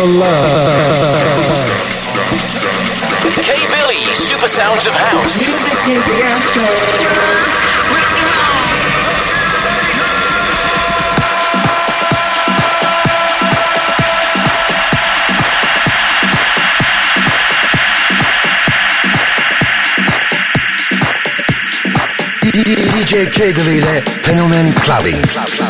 I love. K Billy, Super Sounds of House. DJ K-Billy ile Fenomen Clubbing.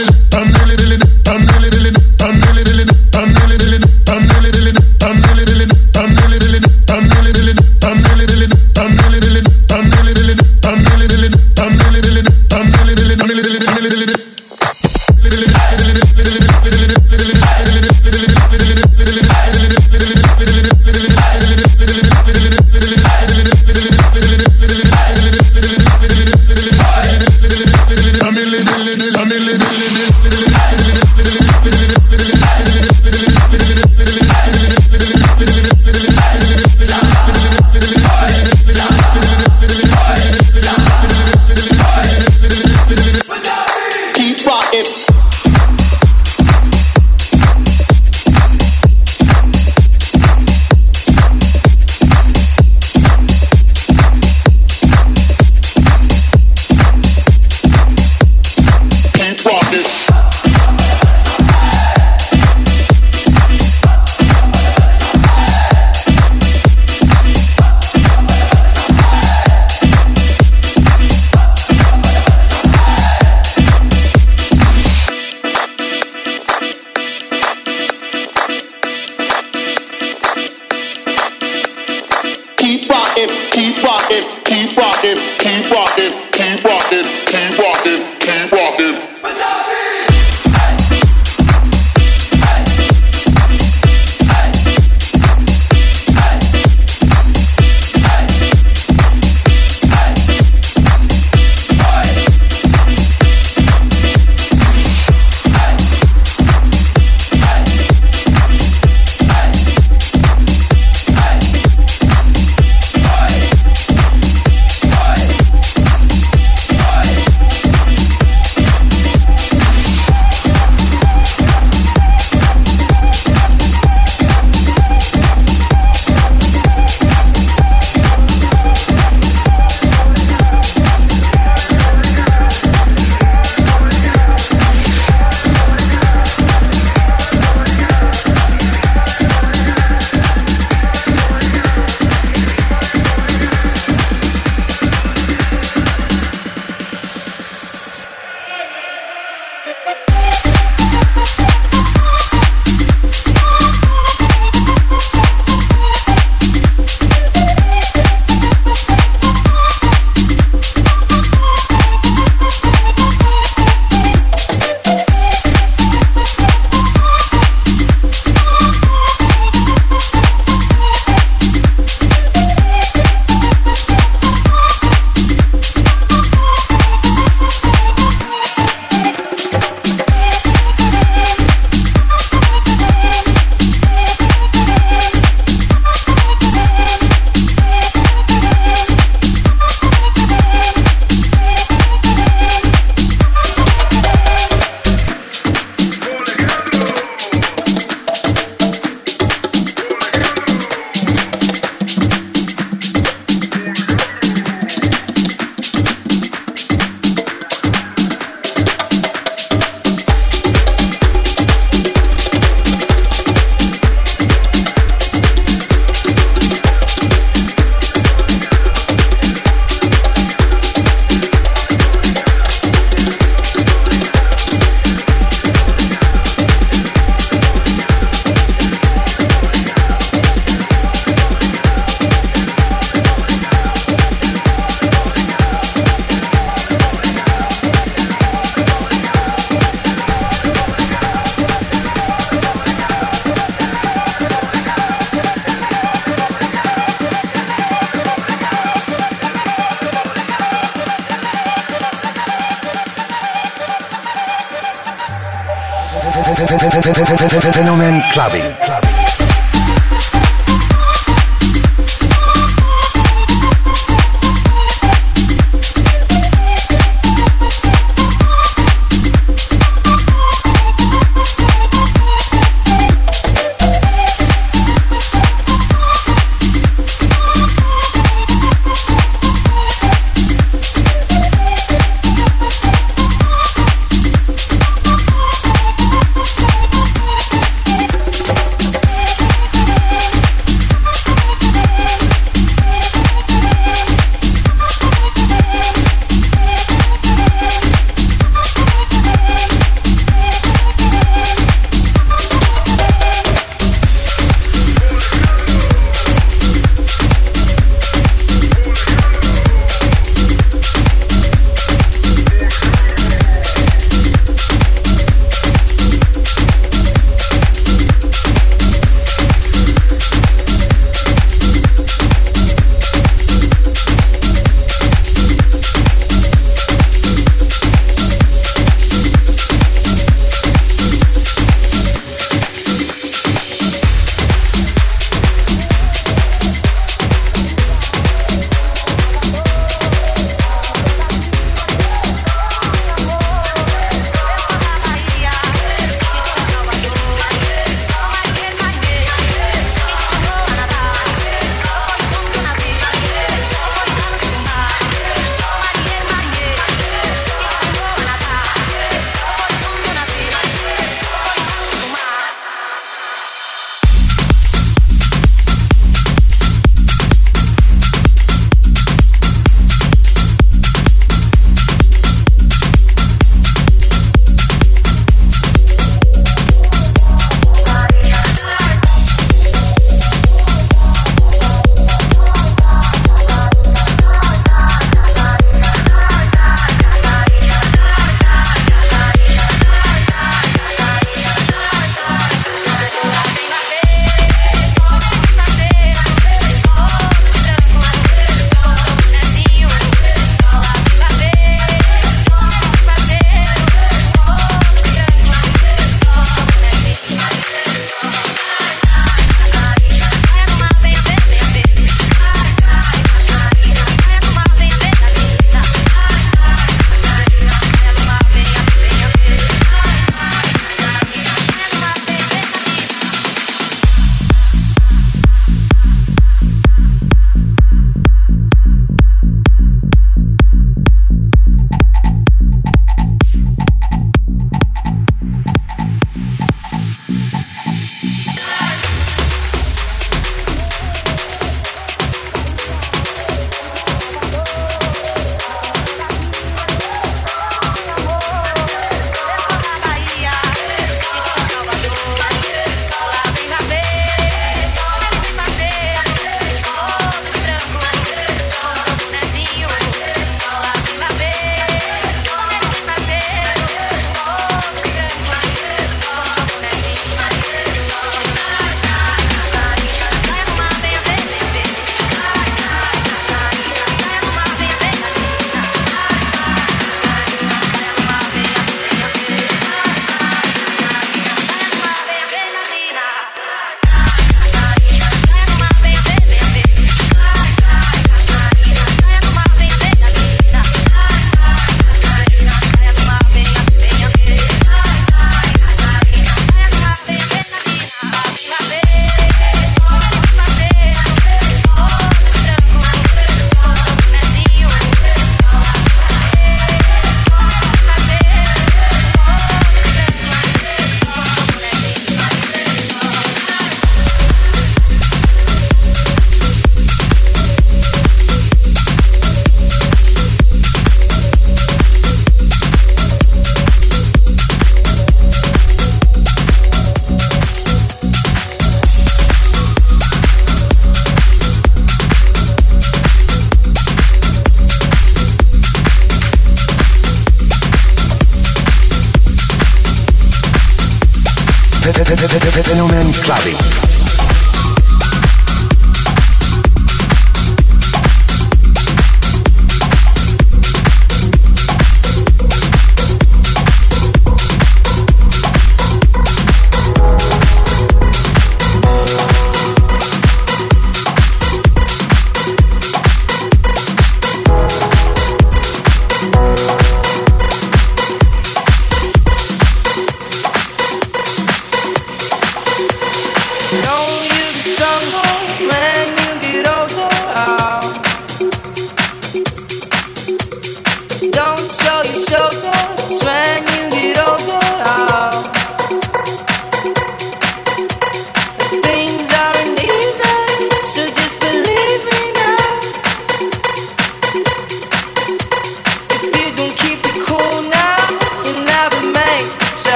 Fenomen Clubbing.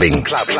Clubbing. Club, clubbing.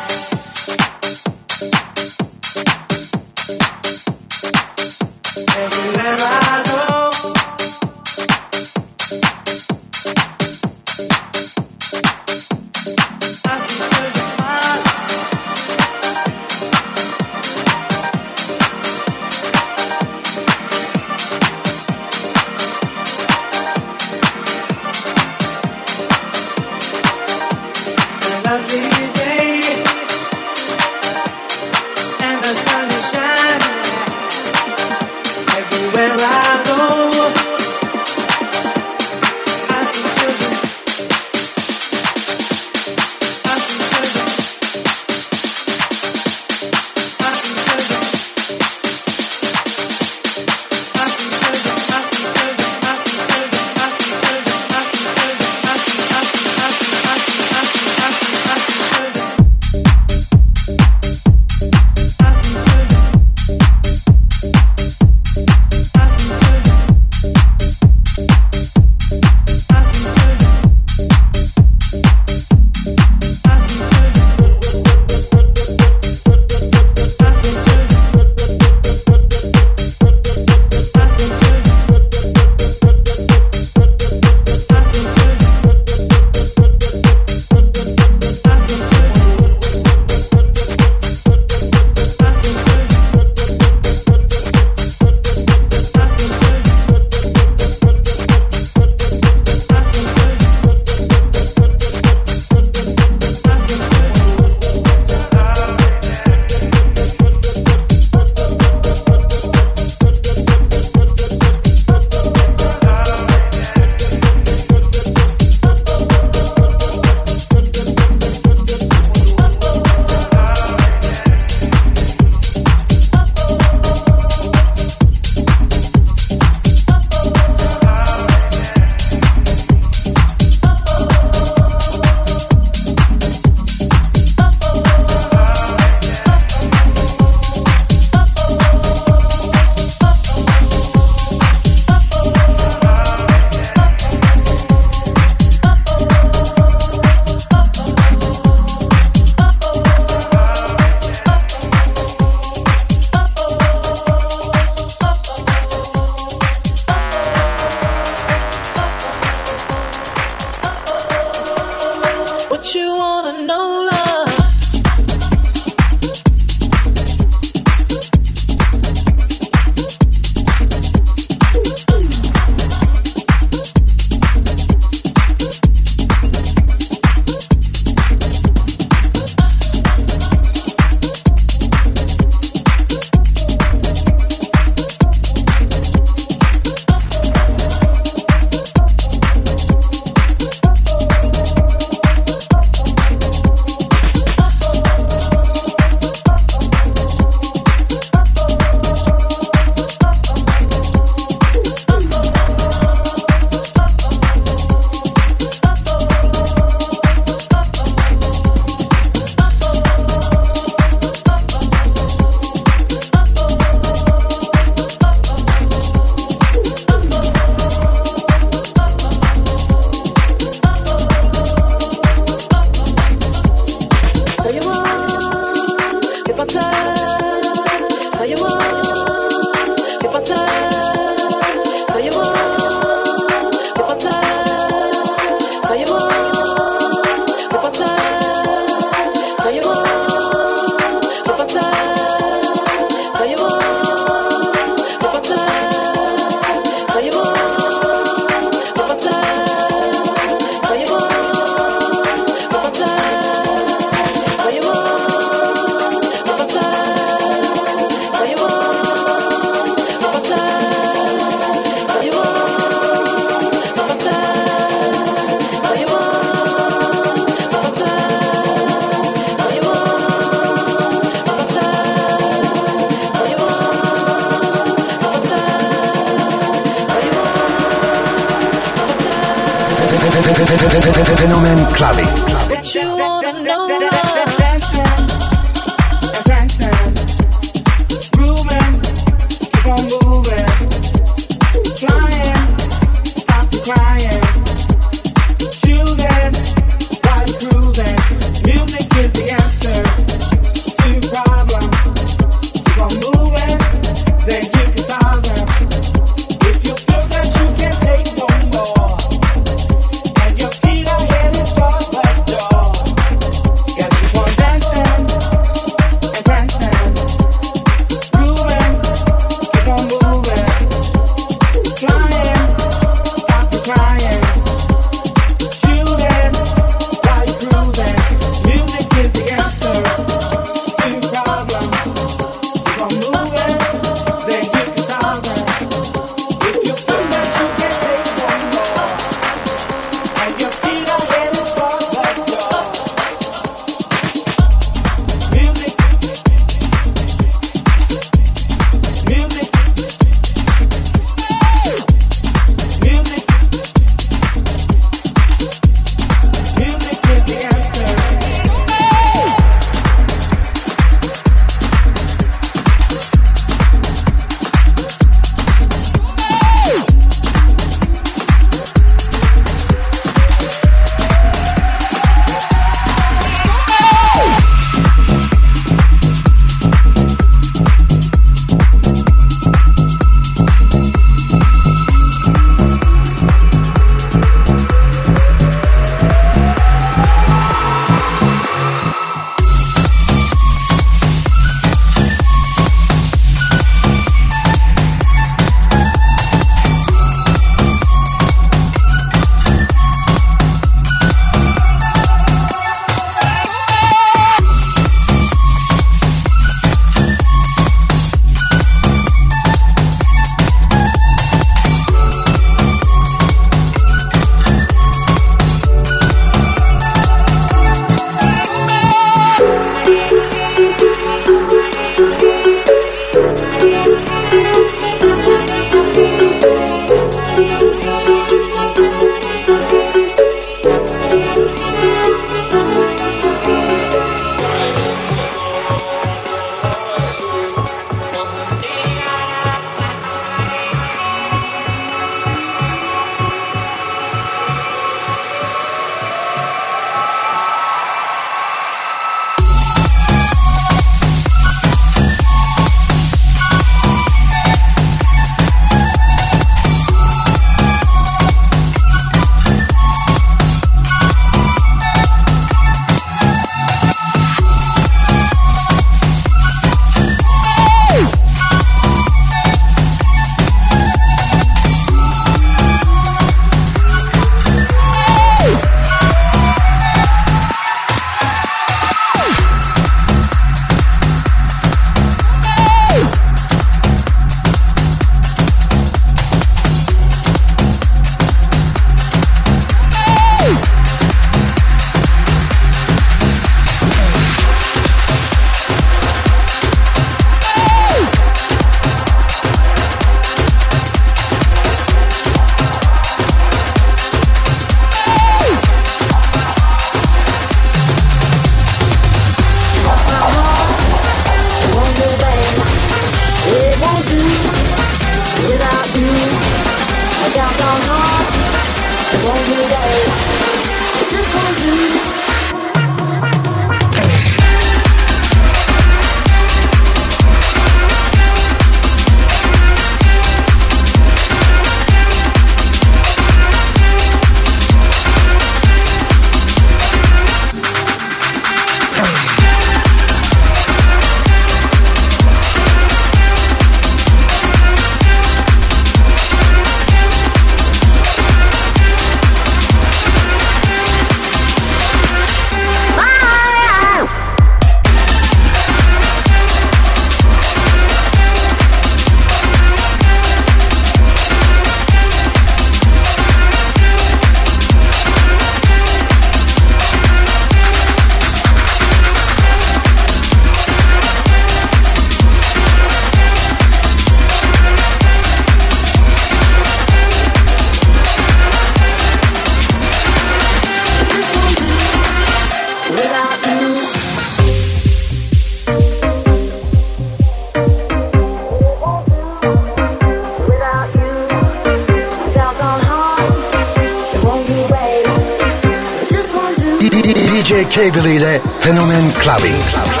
clubbing. clubbing.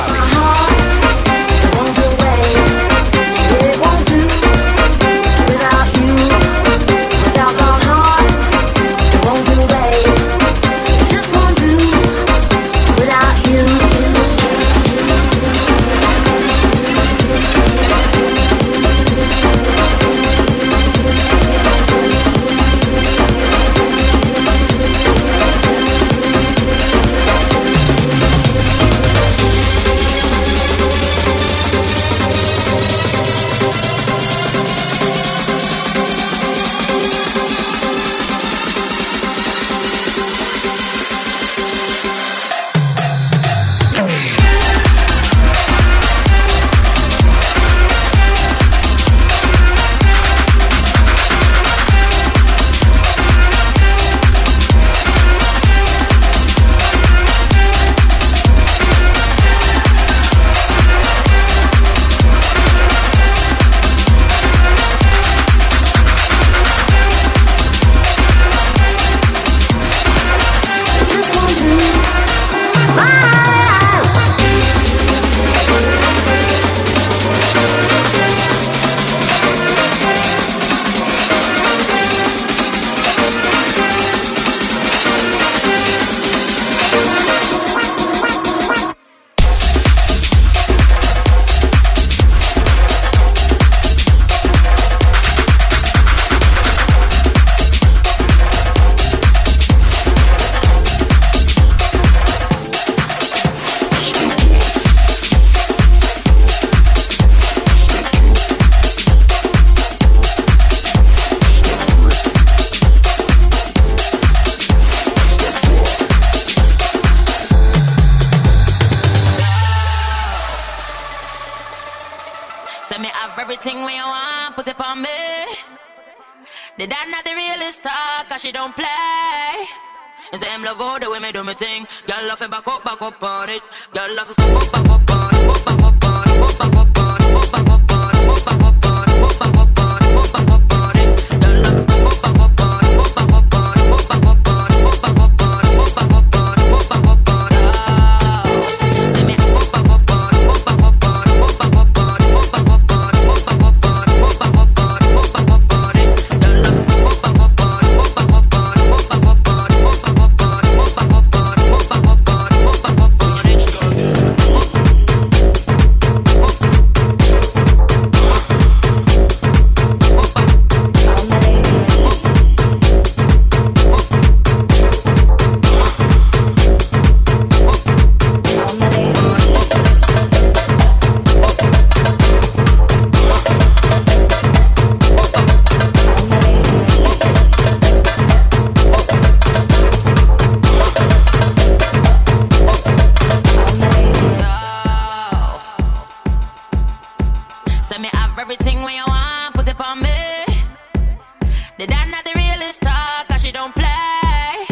The dad not the realest talk, cause she don't play.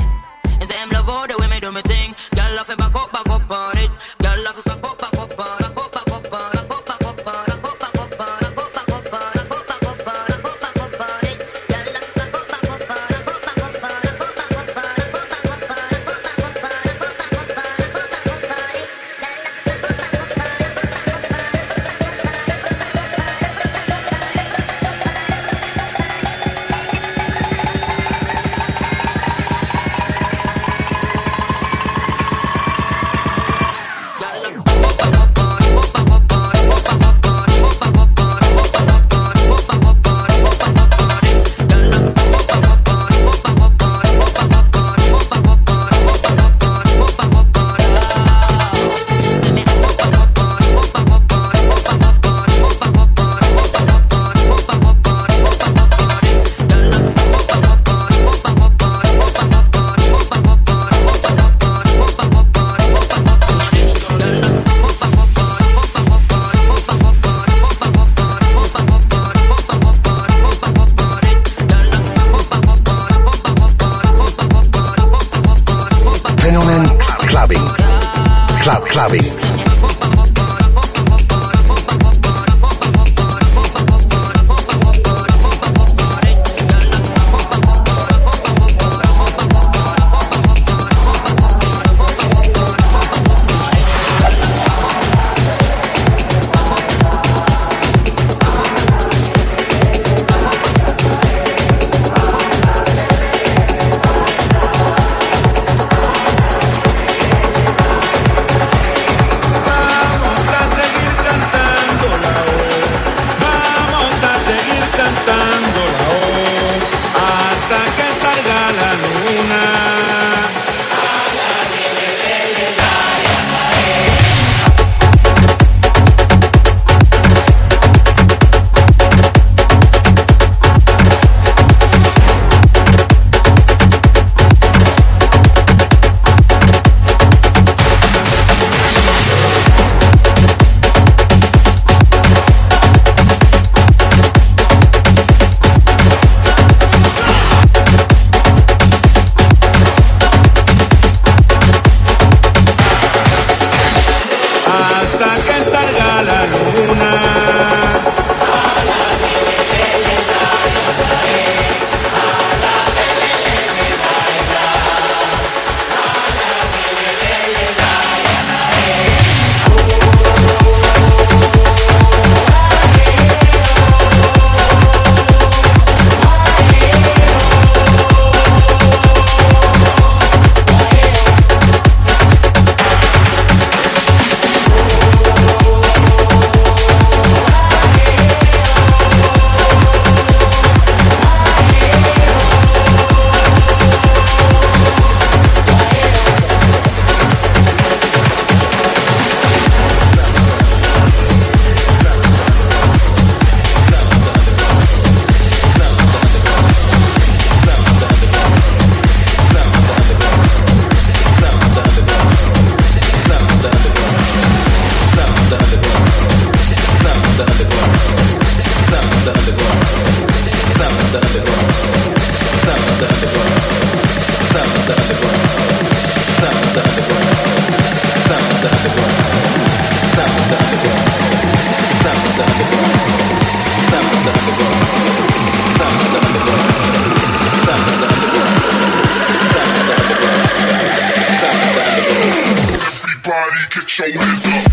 And say, I'm love all the way me do me thing. Girl, love it back Everybody get your hands up.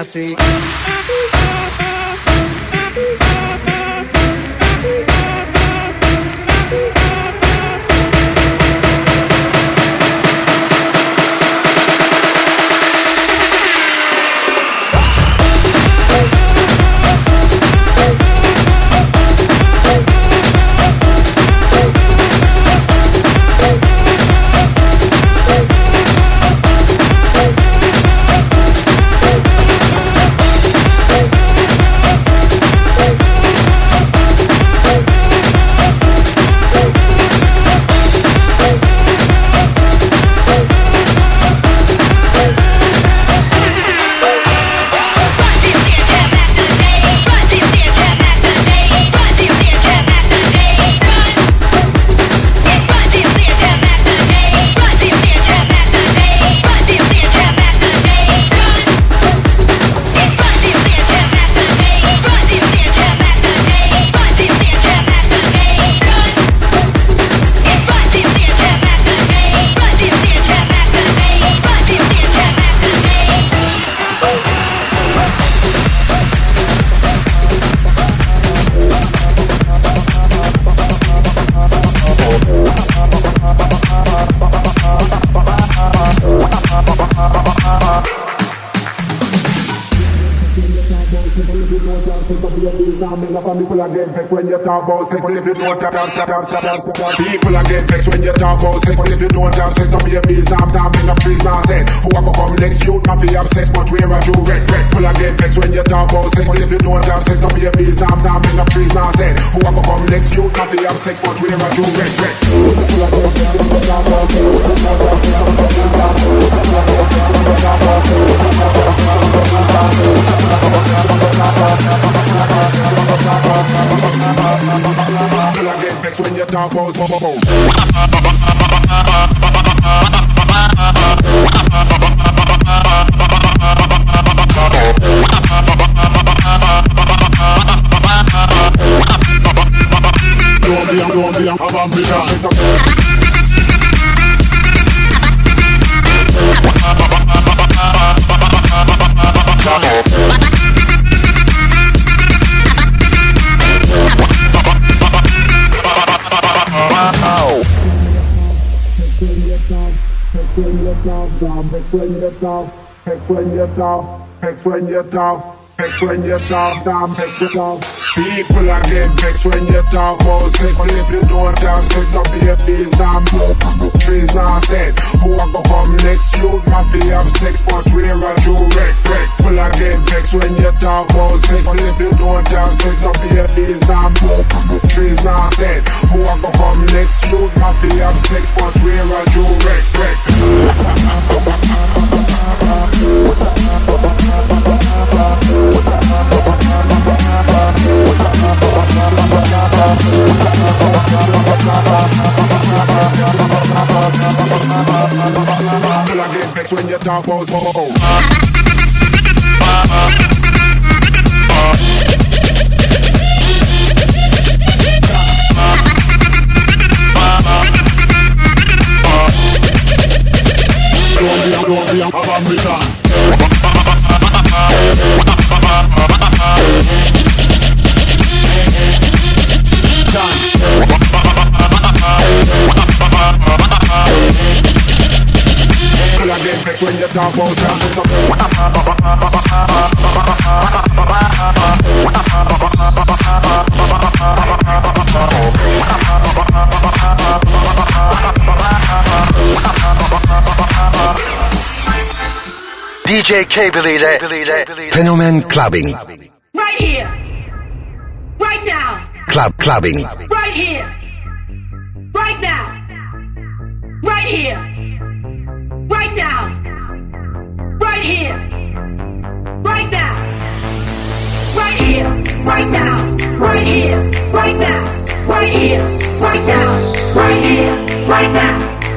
assim. People get vexed when you talk about sex. If you don't have sex, sex, sex. When you talk about sex. If you don't have sex, a bees, I'm damn enough trees now said. Who are come next? You not have sex, but where are you? Rex, people get vexed when you talk about sex. If you don't have sex, don't be a bees, I'm damn enough trees now said. Who are come next? You not have sex, but where are you rex? dark walls, bubble. when you're when you're when you talk, down, it. People are getting vexed when you talk about sex. And if you don't dance, set up and i'm blow trees now said. Who are gonna come next? You mafia of sex, but we're you Rex? Rex, people are getting vexed when you talk about sex. If you don't dance, set up your days down, blow trees now said. Who are gonna come next? You mafia have sex, but we're you Rex? when your talk was oh, oh, oh. Colombian, Colombian, When you talk about DJ Cable ile Fenomen Clubbing. Right here. Right now. Club Clubbing. Right here. Right now. Right here. Right now. Right here. Right now. Right here. Right now. Right here. Right now. Right here. Right now. Right here. Right now.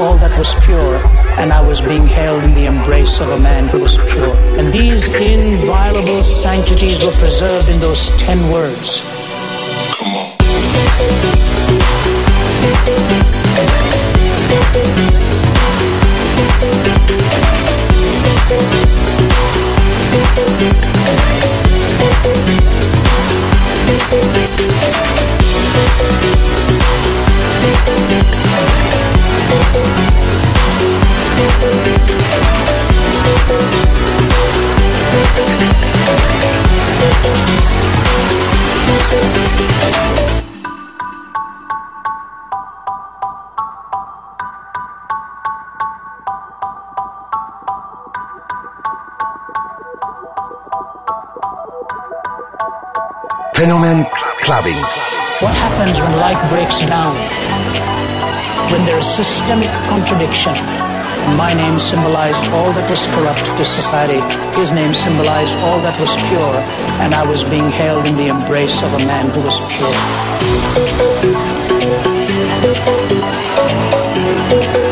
All that was pure, and I was being held in the embrace of a man who was pure. And these inviolable sanctities were preserved in those ten words. Systemic contradiction. My name symbolized all that was corrupt to society. His name symbolized all that was pure, and I was being held in the embrace of a man who was pure.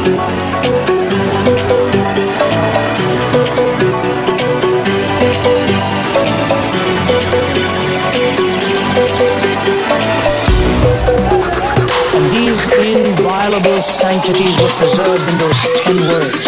Sanctities were preserved in those ten words.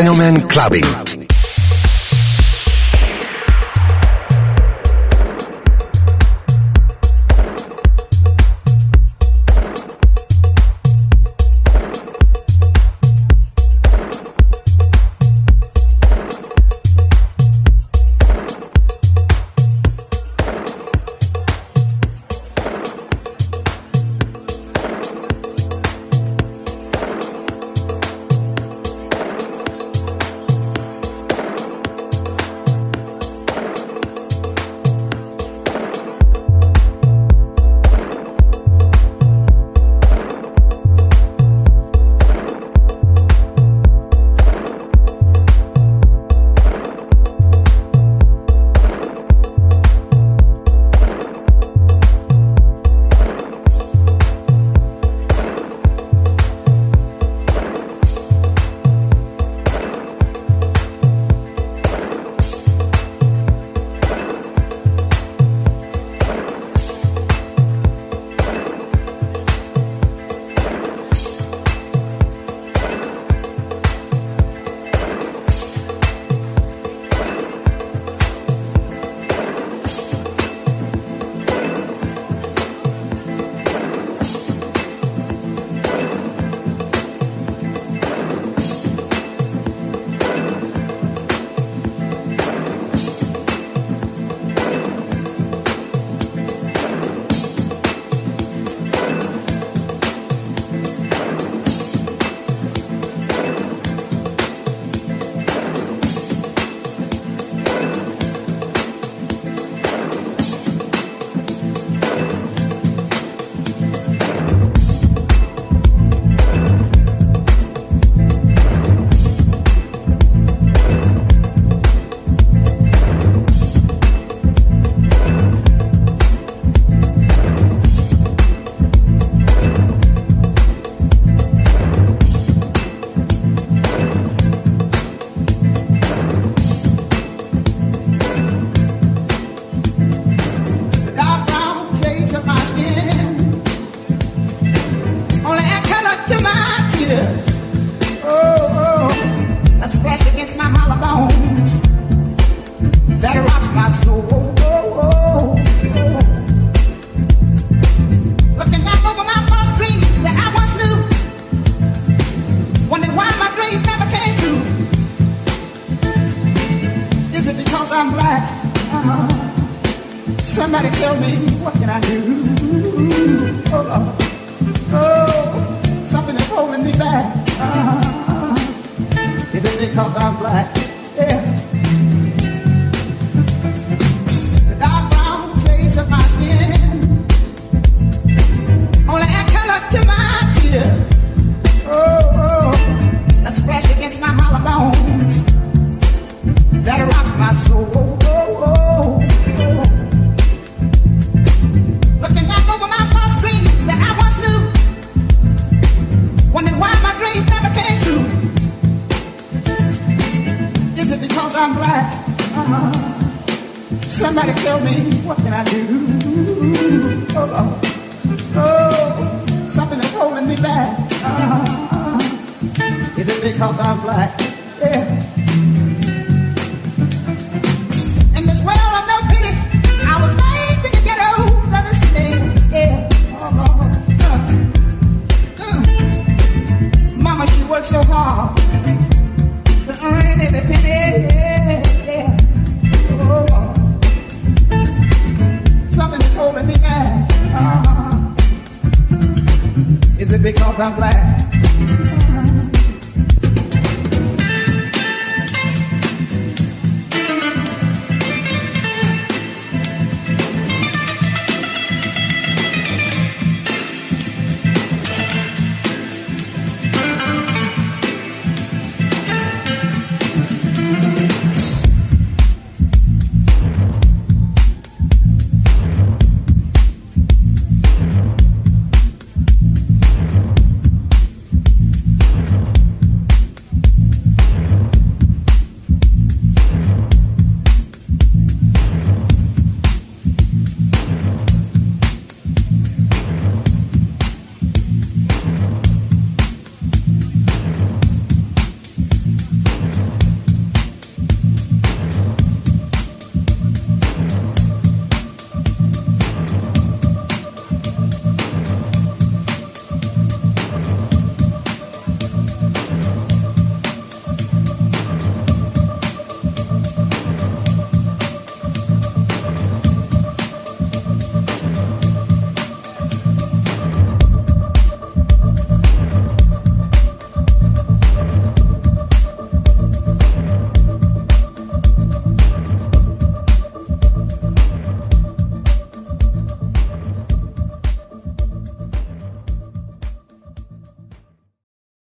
Fenomen Clubbing.